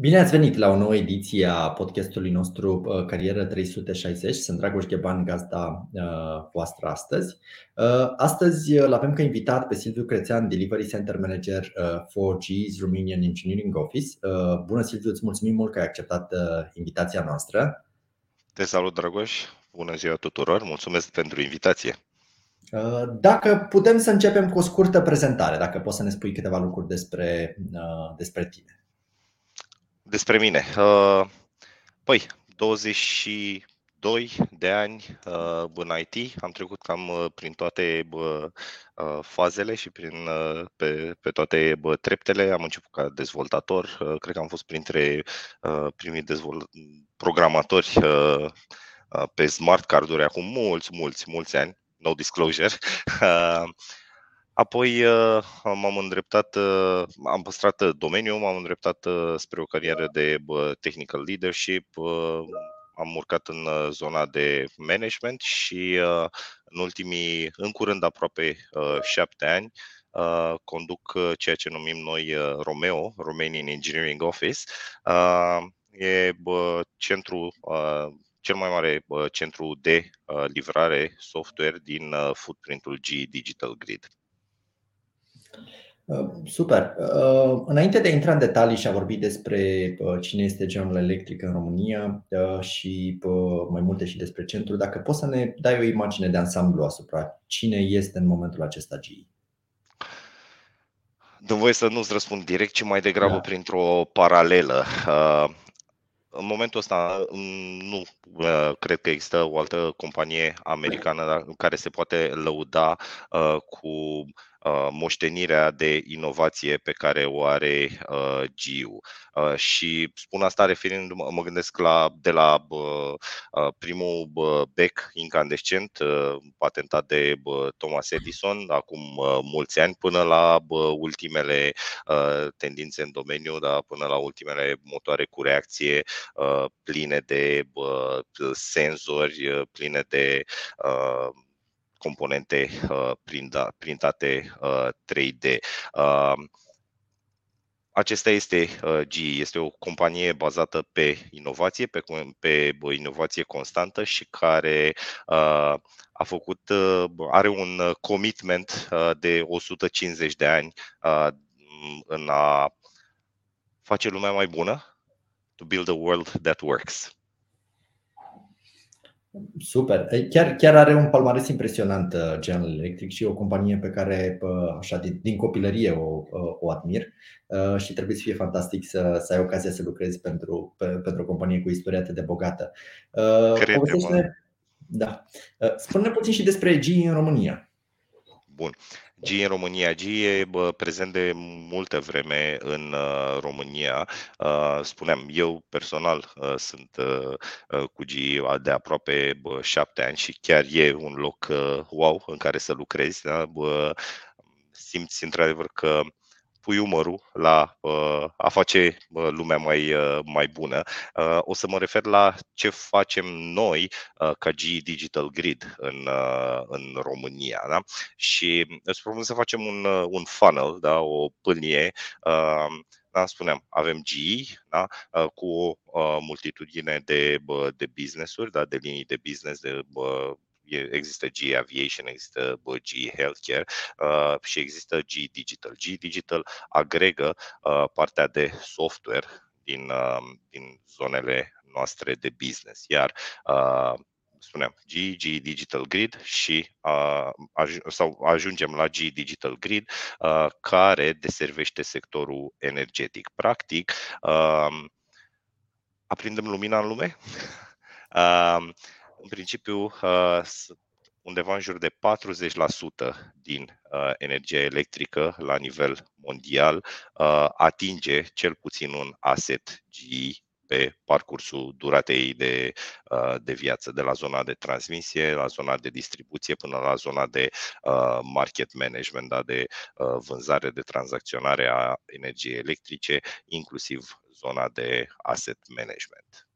Bine ați venit la o nouă ediție a podcastului nostru uh, Carieră 360. Sunt Dragoș Gheban, gazda uh, voastră astăzi. Uh, astăzi îl avem ca invitat pe Silviu Crețean, Delivery Center Manager for GE's Romanian Engineering Office. Bună Silviu, îți mulțumim mult că ai acceptat invitația noastră. Te salut, Dragoș! Bună ziua tuturor! Mulțumesc pentru invitație! Dacă putem să începem cu o scurtă prezentare, dacă poți să ne spui câteva lucruri despre, despre tine. Despre mine. Uh, păi, 22 de ani uh, în IT, am trecut cam uh, prin toate fazele și prin, pe, pe toate treptele. Am început ca dezvoltator, cred că am fost printre primii dezvolt- programatori pe smart carduri acum mulți, mulți, mulți ani, no disclosure. Apoi uh, m-am îndreptat, uh, am păstrat uh, domeniul, m-am îndreptat spre o carieră de technical leadership, am urcat în zona de management și în ultimii, în curând aproape șapte ani, conduc ceea ce numim noi Romeo, Romanian Engineering Office. E centru cel mai mare centru de livrare software din footprintul G Digital Grid. Uh, super. Uh, înainte de a intra în detalii și a vorbi despre uh, cine este General Electric în România și mai multe și despre centru, dacă poți să ne dai o imagine de ansamblu asupra cine este în momentul acesta GE. Dă voie să nu-ți răspund direct, ci mai degrabă da. printr-o paralelă. În momentul ăsta nu cred că există o altă companie americană care se poate lăuda cu Uh, moștenirea de inovație pe care o are uh, GIU. Uh, și spun asta referindu-mă, mă gândesc la, de la primul bec incandescent patentat de Thomas Edison acum mulți ani până la ultimele tendințe în domeniu, da, până la ultimele motoare cu reacție pline de senzori, pline de componente uh, printate 3D. Uh, um, acesta este GE, este o companie bazată pe inovație, pe, pe inovație constantă și care uh, a făcut, are un commitment de 150 de ani în a face lumea mai bună, to build a world that works. Super. Chiar, chiar are un palmares impresionant uh, General Electric și o companie pe care uh, așa din, din copilărie o, uh, o admir și trebuie să fie fantastic să, să ai ocazia să lucrezi pentru, pentru o companie cu istorie atât de bogată. Crede, da. Spune puțin și despre GE în România. Bun. G în România. G e prezent de multă vreme în uh, România. Uh, spuneam, eu personal uh, sunt cu G de aproape șapte ani și chiar e un loc wow în care să lucrezi. Da? Simți într-adevăr că pui umărul la uh, a face uh, lumea mai, uh, mai bună. Uh, o să mă refer la ce facem noi uh, ca G Digital Grid în, uh, în România. Da? Și îți propun să facem un, uh, un funnel, da? o pâlnie. Uh, da, spuneam, avem GE da, uh, cu o uh, multitudine de, de business-uri, da, de linii de business, de există G Aviation, există G Healthcare uh, și există G Digital. G Digital agregă uh, partea de software din, uh, din zonele noastre de business, iar spuneam, G, G Digital Grid și uh, aj- sau ajungem la G Digital Grid uh, care deservește sectorul energetic. Practic, uh, aprindem lumina în lume. Uh, în principiu, uh, undeva în jur de 40% din uh, energia electrică la nivel mondial uh, atinge cel puțin un asset GE pe parcursul duratei de, de viață, de la zona de transmisie, la zona de distribuție până la zona de market management, da, de vânzare, de tranzacționare a energiei electrice, inclusiv zona de asset management.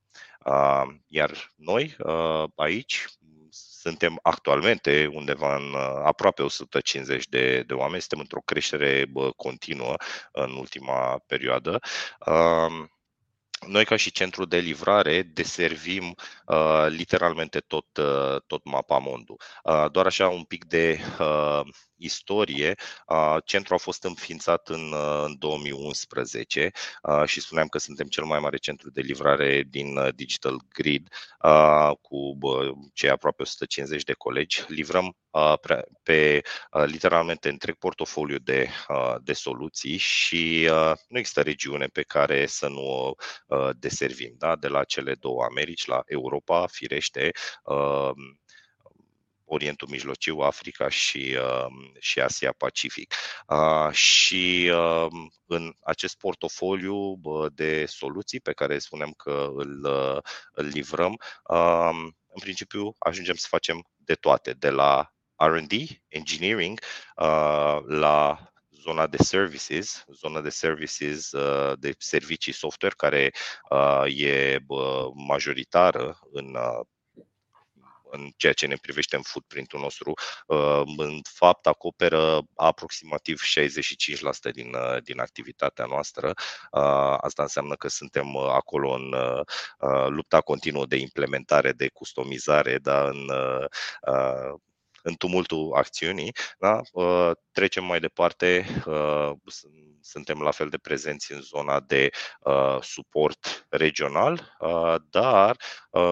Iar noi aici suntem actualmente undeva în aproape 150 de, de oameni, suntem într-o creștere continuă în ultima perioadă. Noi, ca și centru de livrare, deservim uh, literalmente tot, uh, tot mondul. Uh, doar așa un pic de uh, istorie, centrul a fost înființat în, în 2011 și spuneam că suntem cel mai mare centru de livrare din Digital Grid cu cei aproape 150 de colegi. Livrăm pe literalmente întreg portofoliu de, de soluții și nu există regiune pe care să nu o deservim. Da? De la cele două Americi, la Europa, firește, Orientul Mijlociu, Africa și, um, și Asia Pacific. Și um, în acest portofoliu de soluții pe care spunem că îl, îl livrăm, um, în principiu ajungem să facem de toate, de la R&D, engineering, la zona de services, zona de services de servicii software care e majoritară în în ceea ce ne privește în footprint-ul nostru, uh, în fapt acoperă aproximativ 65% din, uh, din activitatea noastră. Uh, asta înseamnă că suntem acolo în lupta continuă de implementare, de customizare, dar în în tumultul acțiunii, da? trecem mai departe, suntem la fel de prezenți în zona de suport regional, dar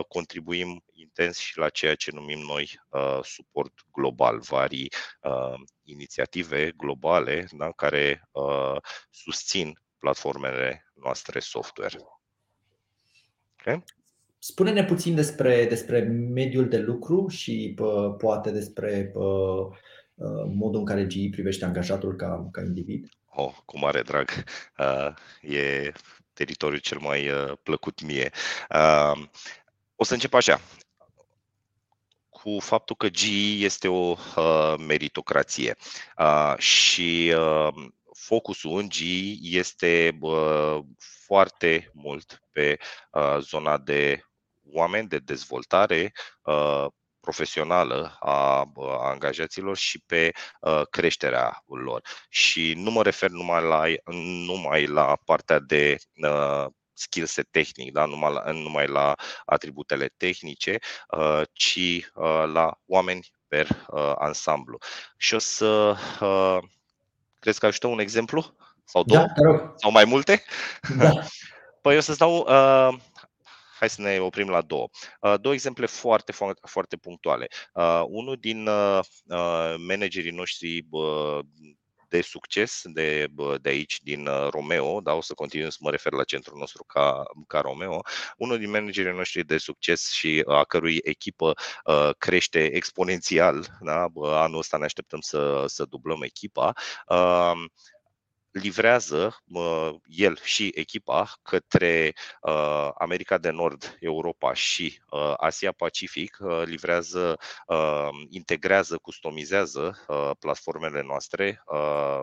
contribuim intens și la ceea ce numim noi suport global, vari inițiative globale da? care susțin platformele noastre software. Okay? Spune-ne puțin despre, despre mediul de lucru și pă, poate despre pă, modul în care GE privește angajatul ca, ca individ. Oh, cu mare drag. Uh, e teritoriul cel mai uh, plăcut mie. Uh, o să încep așa cu faptul că GE este o uh, meritocrație uh, și uh, focusul în GE este uh, foarte mult pe uh, zona de oameni, de dezvoltare uh, profesională a angajaților și pe creșterea lor. Și nu mă refer numai la, numai la partea de skill set tehnic, da? numai, la, numai la atributele tehnice, ci la oameni per ansamblu. Și o să. Crezi că ajută un exemplu? Sau două? Da, Sau mai multe? Da. Păi o să-ți dau uh, hai să ne oprim la două. Uh, două exemple foarte, foarte, foarte punctuale. Uh, unul din uh, managerii noștri de succes de, de aici, din Romeo, da, o să continui să mă refer la centrul nostru ca, ca Romeo, unul din managerii noștri de succes și a cărui echipă uh, crește exponențial, da, anul ăsta ne așteptăm să, să dublăm echipa, uh, livrează uh, el și echipa către uh, America de Nord, Europa și uh, Asia Pacific, uh, livrează, uh, integrează, customizează uh, platformele noastre uh,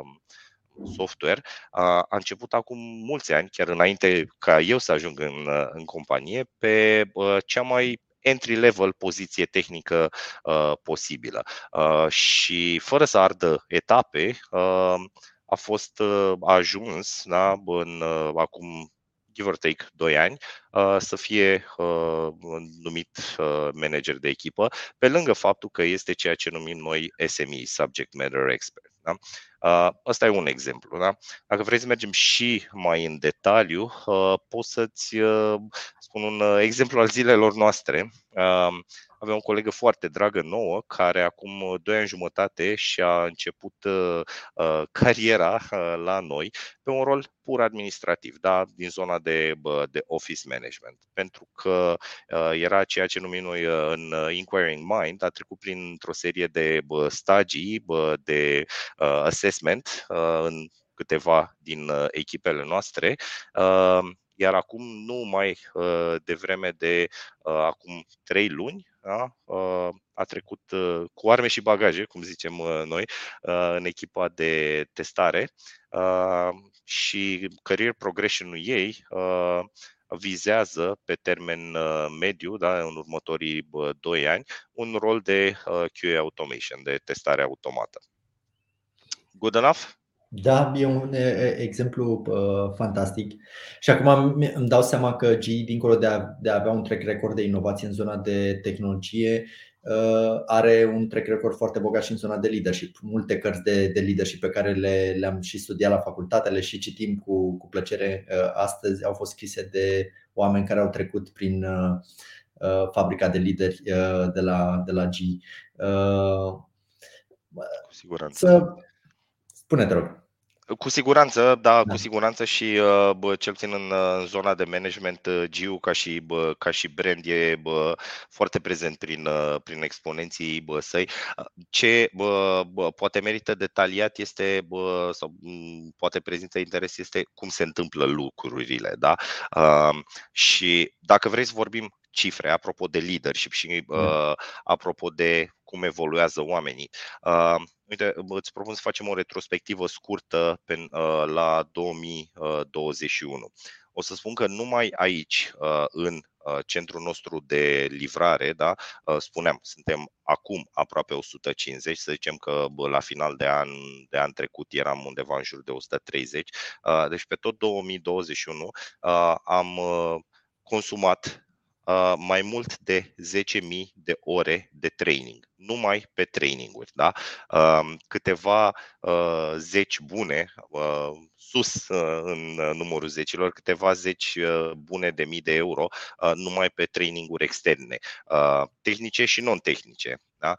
software a început acum mulți ani, chiar înainte ca eu să ajung în, uh, în companie, pe uh, cea mai entry-level poziție tehnică uh, posibilă. Uh, și fără să ardă etape, uh, a fost uh, a ajuns da, în uh, acum give or take 2 ani, uh, să fie numit manager de echipă, pe lângă faptul că este ceea ce numim noi SME, Subject Matter Expert. Da? Asta e un exemplu. Da? Dacă vrei să mergem și mai în detaliu, pot să-ți spun un exemplu al zilelor noastre. Avem o colegă foarte dragă nouă care acum 2 ani jumătate și-a început uh, uh, cariera uh, la noi pe un rol pur administrativ, da? din zona de, de office management. Pentru că era ceea ce numim noi în Inquiring Mind, a trecut printr-o serie de stagii de assessment în câteva din echipele noastre iar acum nu mai devreme de acum trei luni, da? a trecut cu arme și bagaje, cum zicem noi, în echipa de testare și career progression-ul ei vizează pe termen mediu, da, în următorii 2 ani, un rol de QA automation, de testare automată. Good enough? Da, e un exemplu uh, fantastic. Și acum îmi dau seama că G, dincolo de a, de a avea un track record de inovație în zona de tehnologie, uh, are un track record foarte bogat și în zona de leadership. Multe cărți de, de leadership pe care le, le-am și studiat la facultate, le și citim cu, cu plăcere uh, astăzi, au fost scrise de oameni care au trecut prin uh, uh fabrica de lideri uh, de la, de la G. Uh, cu siguranță. Să, Spune, te rog. Cu siguranță, da, da, cu siguranță și uh, bă, cel puțin în, în zona de management, uh, Giu ca și, bă, ca și brand e bă, foarte prezent prin, uh, prin exponenții bă, săi. Ce bă, bă, poate merită detaliat este, bă, sau mm, poate prezintă interes este cum se întâmplă lucrurile. Da? Uh, și dacă vrei să vorbim cifre, apropo de leadership și da. uh, apropo de cum evoluează oamenii. Uh, uite, îți propun să facem o retrospectivă scurtă pe, uh, la 2021. O să spun că numai aici, uh, în uh, centrul nostru de livrare, da, uh, spuneam, suntem acum aproape 150, să zicem că la final de an, de an trecut eram undeva în jur de 130. Uh, deci pe tot 2021 uh, am uh, consumat Uh, mai mult de 10.000 de ore de training, numai pe traininguri. Da? Uh, câteva uh, zeci bune, sus în numărul zecilor, câteva zeci bune de mii de euro numai pe traininguri externe, tehnice și non-tehnice. Da?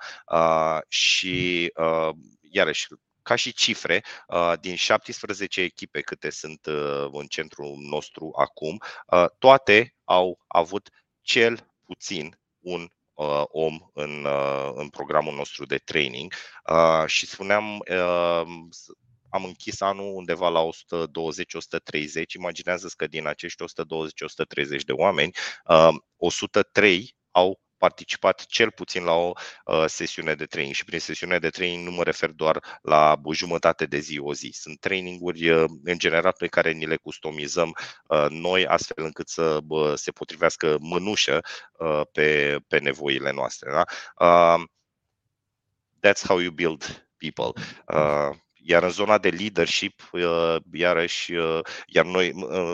Și iarăși ca și cifre, din 17 echipe câte sunt în centrul nostru acum, toate au avut cel puțin un uh, om în, uh, în programul nostru de training uh, și spuneam uh, am închis anul undeva la 120-130. Imaginează că din acești 120-130 de oameni, uh, 103 au participat cel puțin la o uh, sesiune de training și prin sesiune de training nu mă refer doar la o jumătate de zi, o zi. Sunt traininguri uh, în general pe care ni le customizăm uh, noi astfel încât să se potrivească mânușă pe, pe nevoile noastre. Da? That's how you build people. Iar în zona de leadership, iarăși, iar noi,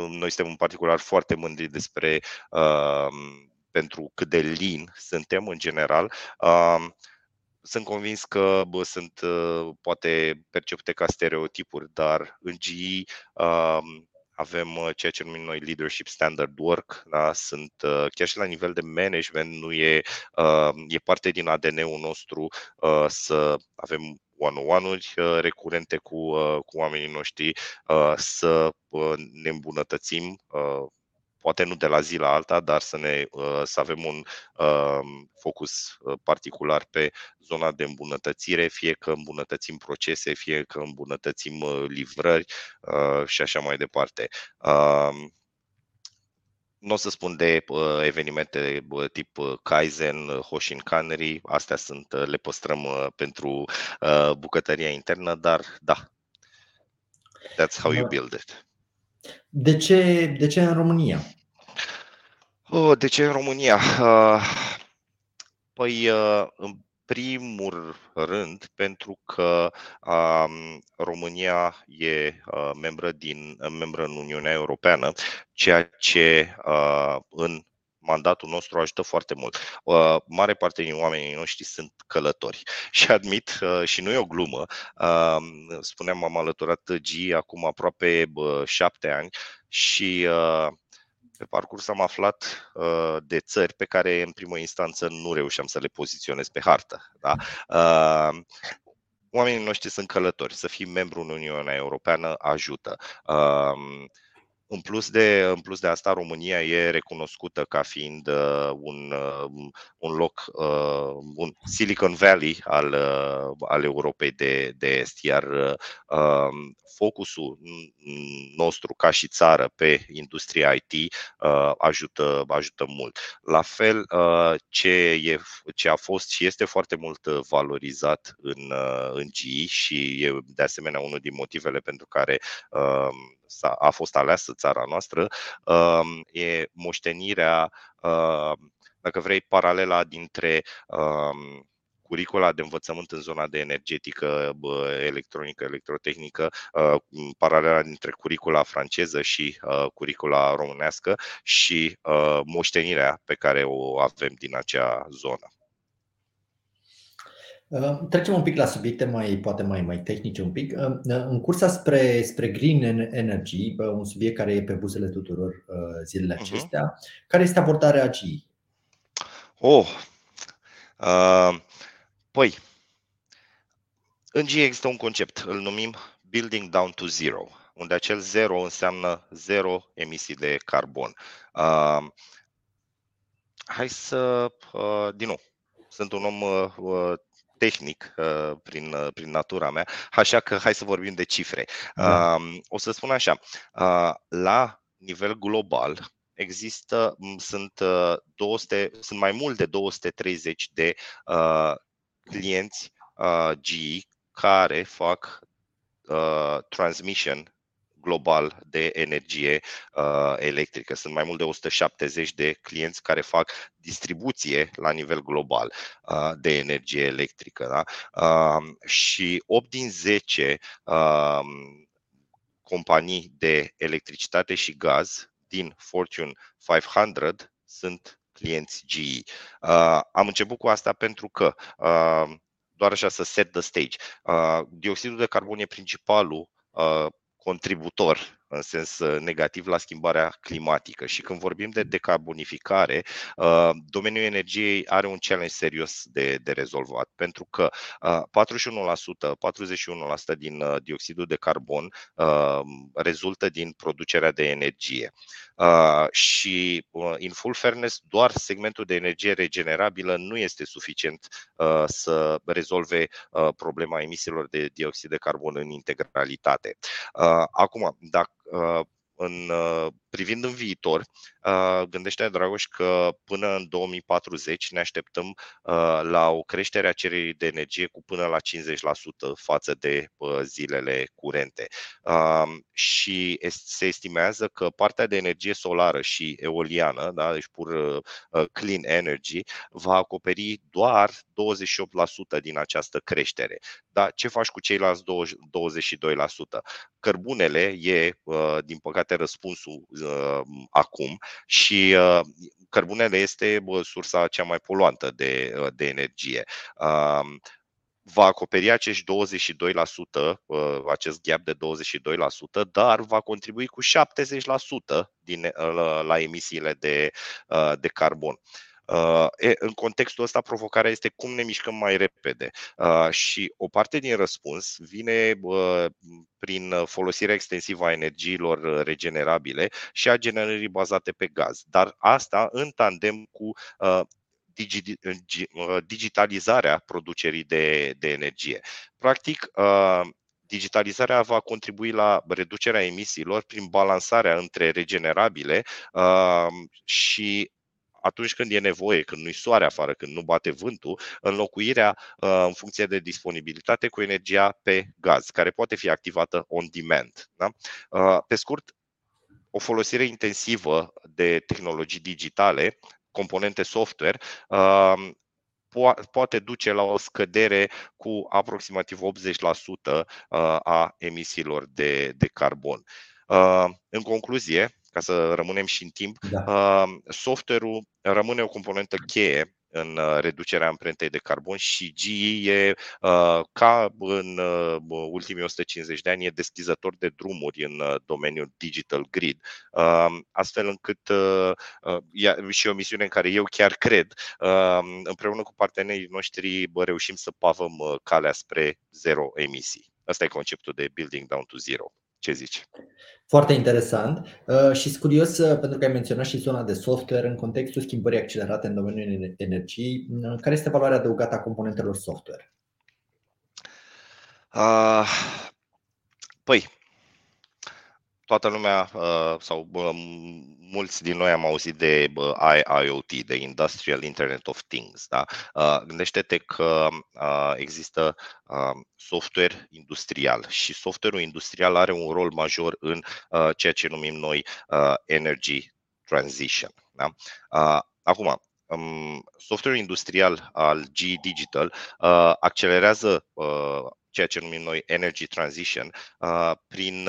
noi suntem în particular foarte mândri despre pentru cât de lean suntem în general. Sunt convins că bă, sunt ă, poate percepute ca stereotipuri, dar în GE avem ă, ceea ce numim noi leadership standard work, da? sunt ă, chiar și la nivel de management, nu e, e parte din ADN-ul nostru să avem one-on-one-uri recurente cu, cu oamenii noștri, să ne îmbunătățim poate nu de la zi la alta, dar să, ne, uh, să avem un um, focus uh, particular pe zona de îmbunătățire, fie că îmbunătățim procese, fie că îmbunătățim uh, livrări și așa mai departe. Um, nu o să spun de uh, evenimente uh, tip Kaizen, Hoshin Kanri, astea sunt, le păstrăm uh, pentru uh, bucătăria internă, dar da, that's how you build it. De ce, de ce în România? Oh, de ce în România? Ah, păi, uh, în primul rând, pentru că um, România e uh, membră, din, membră în Uniunea Europeană, ceea ce uh, în mandatul nostru ajută foarte mult. Uh, mare parte din oamenii noștri sunt călători și admit, uh, și nu e o glumă, uh, spuneam, am alăturat G acum aproape uh, șapte ani și uh, pe parcurs am aflat uh, de țări pe care în primă instanță nu reușeam să le poziționez pe hartă. Da? Uh, oamenii noștri sunt călători, să fii membru în Uniunea Europeană ajută. Uh, în plus, de, în plus de asta, România e recunoscută ca fiind uh, un, uh, un loc, uh, un Silicon Valley al, uh, al Europei de, de Est, iar uh, focusul nostru ca și țară pe industria IT uh, ajută, ajută mult. La fel, uh, ce, e, ce a fost și este foarte mult valorizat în, în GE și e de asemenea unul din motivele pentru care a fost aleasă țara noastră, um, e moștenirea, um, dacă vrei, paralela dintre um, curicula de învățământ în zona de energetică, electronică, electrotehnică, uh, paralela dintre curicula franceză și uh, curicula românească și uh, moștenirea pe care o avem din acea zonă. Trecem un pic la subiecte mai, poate mai, mai tehnice un pic. În cursa spre, spre green energy, un subiect care e pe buzele tuturor zilele mhm. acestea, uh-huh. care este abordarea GE? Oh, uh, păi, în GE există un concept, îl numim Building Down to Zero, unde acel zero înseamnă zero emisii de carbon. Uh, hai să, uh, din nou, sunt un om uh, tehnic uh, prin, uh, prin natura mea, așa că hai să vorbim de cifre. Da. O să spun așa, uh, la nivel global, există, sunt, 200, sunt mai mult de 230 de uh, clienți uh, GE care fac uh, transmission global de energie uh, electrică. Sunt mai mult de 170 de clienți care fac distribuție la nivel global uh, de energie electrică. Da? Uh, și 8 din 10 uh, companii de electricitate și gaz din Fortune 500 sunt clienți GE. Uh, am început cu asta pentru că uh, doar așa să set the stage. Uh, dioxidul de carbon e principalul uh, contributor în sens uh, negativ la schimbarea climatică. Și când vorbim de decarbonificare, uh, domeniul energiei are un challenge serios de, de rezolvat, pentru că 41%, uh, 41% din dioxidul de carbon rezultă din producerea de energie. Și, in full fairness, doar segmentul de energie regenerabilă nu este suficient să rezolve problema emisiilor de dioxid de carbon în integralitate. Acum, dacă în, privind în viitor, gândește Dragoș că până în 2040 ne așteptăm la o creștere a cererii de energie cu până la 50% față de zilele curente. Și se estimează că partea de energie solară și eoliană, da, deci pur clean energy, va acoperi doar 28% din această creștere. Dar ce faci cu ceilalți 22%? Cărbunele e, din păcate, răspunsul acum și uh, cărbunele este sursa cea mai poluantă de, uh, de energie um, va acoperi acești 22%, uh, acest gap de 22%, dar va contribui cu 70% din, la emisiile de, de carbon. Uh, e, în contextul ăsta, provocarea este cum ne mișcăm mai repede. Uh, și o parte din răspuns vine uh, prin folosirea extensivă a energiilor regenerabile și a generării bazate pe gaz. Dar asta în tandem cu digitalizarea producerii de, de energie. Practic, digitalizarea va contribui la reducerea emisiilor prin balansarea între regenerabile și atunci când e nevoie, când nu-i soare afară, când nu bate vântul, înlocuirea uh, în funcție de disponibilitate cu energia pe gaz, care poate fi activată on demand. Da? Uh, pe scurt, o folosire intensivă de tehnologii digitale, componente software, uh, poate duce la o scădere cu aproximativ 80% a emisiilor de, de carbon. În concluzie, ca să rămânem și în timp, da. software-ul rămâne o componentă cheie în uh, reducerea amprentei de carbon și GE e, uh, ca în uh, ultimii 150 de ani, e deschizător de drumuri în domeniul digital grid, astfel încât și o misiune în care eu chiar cred, împreună cu partenerii noștri reușim să pavăm calea spre zero emisii. Asta e conceptul de building down to zero. Ce zici? Foarte interesant și sunt curios pentru că ai menționat și zona de software în contextul schimbării accelerate în domeniul energiei. Care este valoarea adăugată a componentelor software? Uh, păi, toată lumea sau mulți din noi am auzit de IIoT, de Industrial Internet of Things. Da? Gândește-te că există software industrial și software-ul industrial are un rol major în ceea ce numim noi energy transition. Da? Acum, software industrial al GE Digital accelerează ceea ce numim noi energy transition prin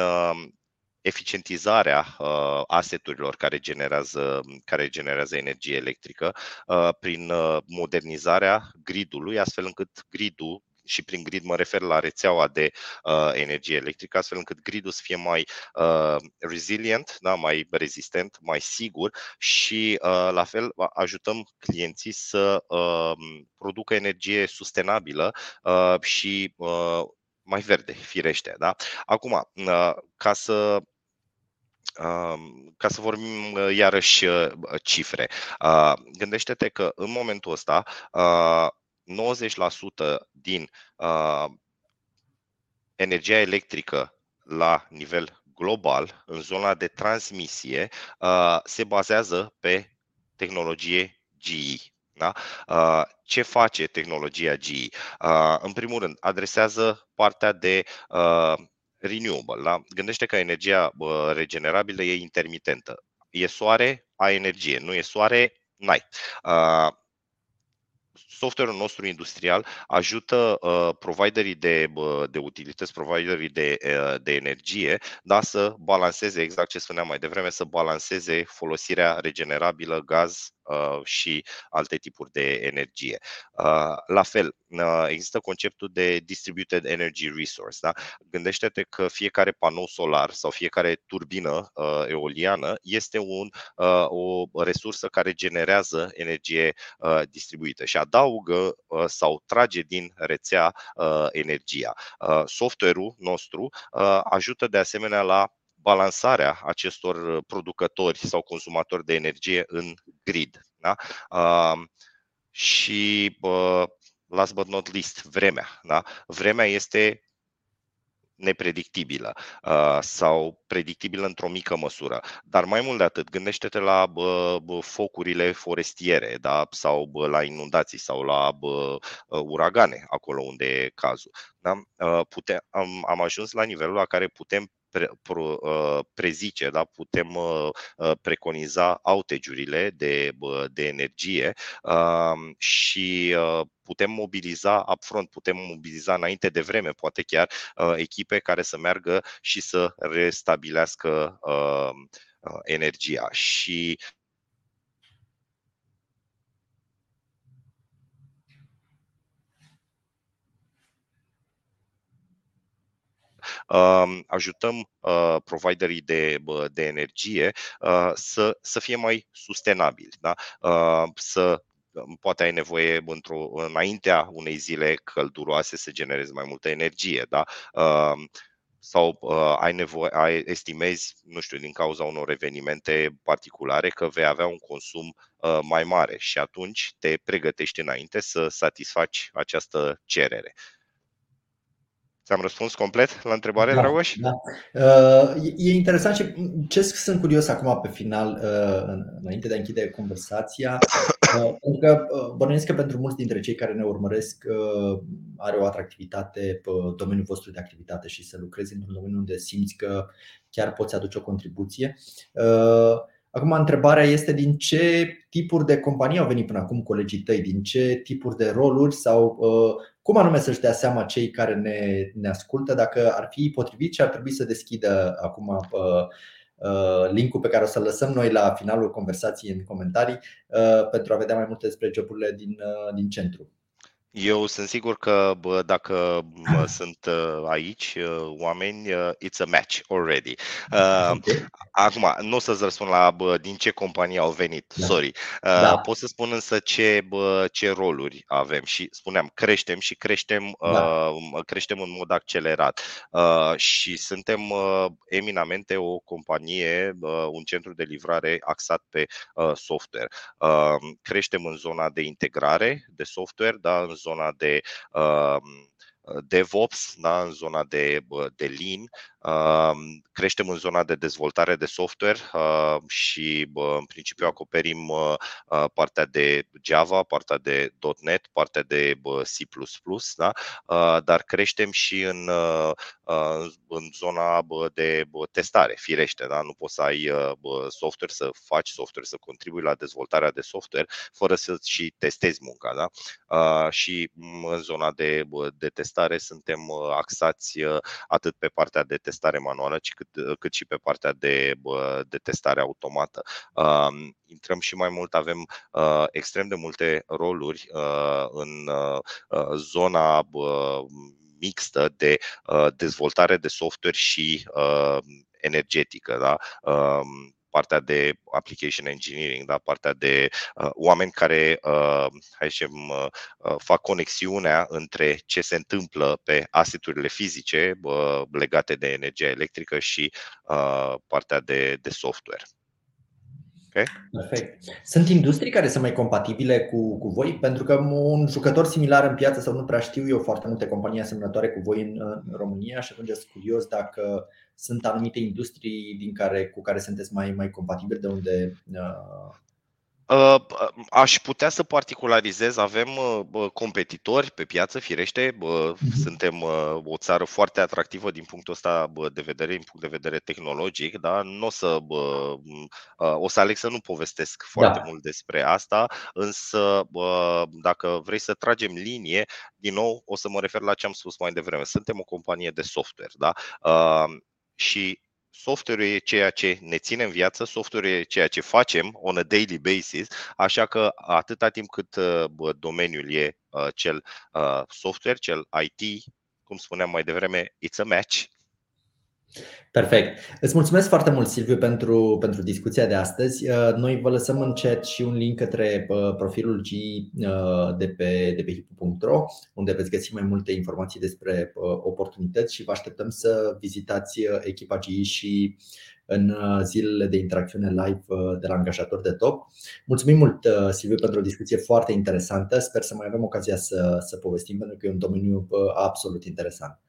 eficientizarea uh, aseturilor care generează, care generează energie electrică uh, prin uh, modernizarea gridului, astfel încât gridul și prin grid mă refer la rețeaua de uh, energie electrică, astfel încât gridul să fie mai uh, resilient, da, mai rezistent, mai sigur și uh, la fel ajutăm clienții să uh, producă energie sustenabilă uh, și uh, mai verde, firește. Da? Acum, ca să ca să vorbim uh, iarăși uh, cifre, gândește-te că în momentul ăsta 90% din energia electrică la nivel global, în zona de transmisie, se bazează pe tehnologie GE. Da? Ce face tehnologia GE? În primul rând, adresează partea de renewable. Da? Gândește că energia regenerabilă e intermitentă. E soare, ai energie. Nu e soare, n-ai. Software-ul nostru industrial ajută uh, providerii de, uh, de utilități, providerii de, uh, de energie, da, să balanceze, exact ce spuneam mai devreme, să balanceze folosirea regenerabilă, gaz, Uh, și alte tipuri de energie. Uh, la fel, uh, există conceptul de distributed energy resource. Da? Gândește-te că fiecare panou solar sau fiecare turbină eoliană este un, o resursă care generează energie distribuită și adaugă sau trage din rețea energia. Software-ul nostru ajută de asemenea la balansarea acestor uh, producători sau consumatori de energie în grid. Da? Uh, și uh, last but not least, vremea. Da? Vremea este nepredictibilă uh, sau predictibilă într-o mică măsură. Dar mai mult de atât, gândește-te la bă, bă, focurile forestiere da? sau bă, la inundații sau la bă, uragane, acolo unde e cazul. Da? Uh, pute, am, am ajuns la nivelul la care putem pre, pro, uh, prezice, da? putem uh, uh, preconiza outage-urile de, de energie um, și putem mobiliza upfront, putem mobiliza înainte de vreme, poate chiar echipe care să meargă și să restabilească energia. Și ajutăm uh, providerii de, de energie uh, să, să fie mai sustenabili, da? Uh, să poate ai nevoie într-o, înaintea unei zile călduroase să generezi mai multă energie, da? sau uh, ai nevoie, ai, estimezi, nu știu, din cauza unor evenimente particulare că vei avea un consum uh, mai mare și atunci te pregătești înainte să satisfaci această cerere. Ți-am răspuns complet la întrebare, da, Dragoș? Da. Uh, e interesant și ce sunt curios acum pe final, uh, înainte de a închide conversația, uh, pentru că bănuiesc că pentru mulți dintre cei care ne urmăresc are o atractivitate pe domeniul vostru de activitate și să lucrezi într-un domeniu unde simți că chiar poți aduce o contribuție. Acum, întrebarea este din ce tipuri de companii au venit până acum colegii tăi, din ce tipuri de roluri sau uh, cum anume să-și dea seama cei care ne, ne ascultă dacă ar fi potrivit și ar trebui să deschidă acum uh, uh, linkul pe care o să-l lăsăm noi la finalul conversației în comentarii uh, pentru a vedea mai multe despre joburile din, uh, din centru. Eu sunt sigur că bă, dacă bă, sunt uh, aici uh, oameni, uh, it's a match already. Okay. Acum, nu o să-ți răspund la bă, din ce companie au venit, da. sorry. Da. Pot să spun însă ce, bă, ce roluri avem și spuneam, creștem și creștem, da. creștem în mod accelerat. Și suntem eminamente o companie, un centru de livrare axat pe software. Creștem în zona de integrare de software, da, în zona de uh, DevOps, da, în zona de, de Lean, uh, creștem în zona de dezvoltare de software uh, și în principiu acoperim uh, partea de Java, partea de .NET, partea de C++, da? dar creștem și în, în zona de testare, firește, da? nu poți să ai software, să faci software, să contribui la dezvoltarea de software fără să și testezi munca. Da? Și în zona de, de testare suntem axați atât pe partea de testare manuală, cât, cât și pe partea de, de testare automată. Intrăm și mai mult, avem extrem de multe roluri în zona mixtă de dezvoltare de software și energetică. Da? Partea de application engineering, da? partea de uh, oameni care uh, hai să uh, uh, fac conexiunea între ce se întâmplă pe asiturile fizice uh, legate de energia electrică și uh, partea de, de software. Okay. Perfect. Sunt industrii care sunt mai compatibile cu, cu voi? Pentru că un jucător similar în piață, sau nu prea știu eu, foarte multe companii asemănătoare cu voi în, în România și atunci sunt curios dacă sunt anumite industrii din care, cu care sunteți mai, mai compatibili, de unde uh, Uh, aș putea să particularizez, avem uh, competitori pe piață, firește, mhm. suntem uh, o țară foarte atractivă din punctul ăsta de vedere, din punct de vedere tehnologic, da? Nu o să, o să aleg să nu povestesc foarte da. mult despre asta, însă dacă vrei să tragem linie, din nou o să mă refer la ce am spus mai devreme. Suntem o companie de software, da? Și software-ul e ceea ce ne ține în viață, software-ul e ceea ce facem on a daily basis, așa că atâta timp cât bă, domeniul e uh, cel uh, software, cel IT, cum spuneam mai devreme, it's a match, Perfect. Îți mulțumesc foarte mult, Silviu, pentru, pentru discuția de astăzi. Uh, noi vă lăsăm în chat și un link către uh, profilul G uh, de pe, de pe hipu.ro, unde veți găsi mai multe informații despre oportunități și vă așteptăm să vizitați echipa G și în zilele de interacțiune live de la angajator de top. Mulțumim mult, Silviu, pentru o discuție foarte interesantă. Sper să mai avem ocazia să, să povestim, pentru că e un domeniu absolut interesant.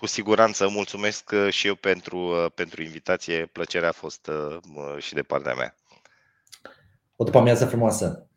Cu siguranță, mulțumesc uh, și eu pentru, uh, pentru invitație. Plăcerea a fost uh, și de partea mea. O după amiază frumoasă!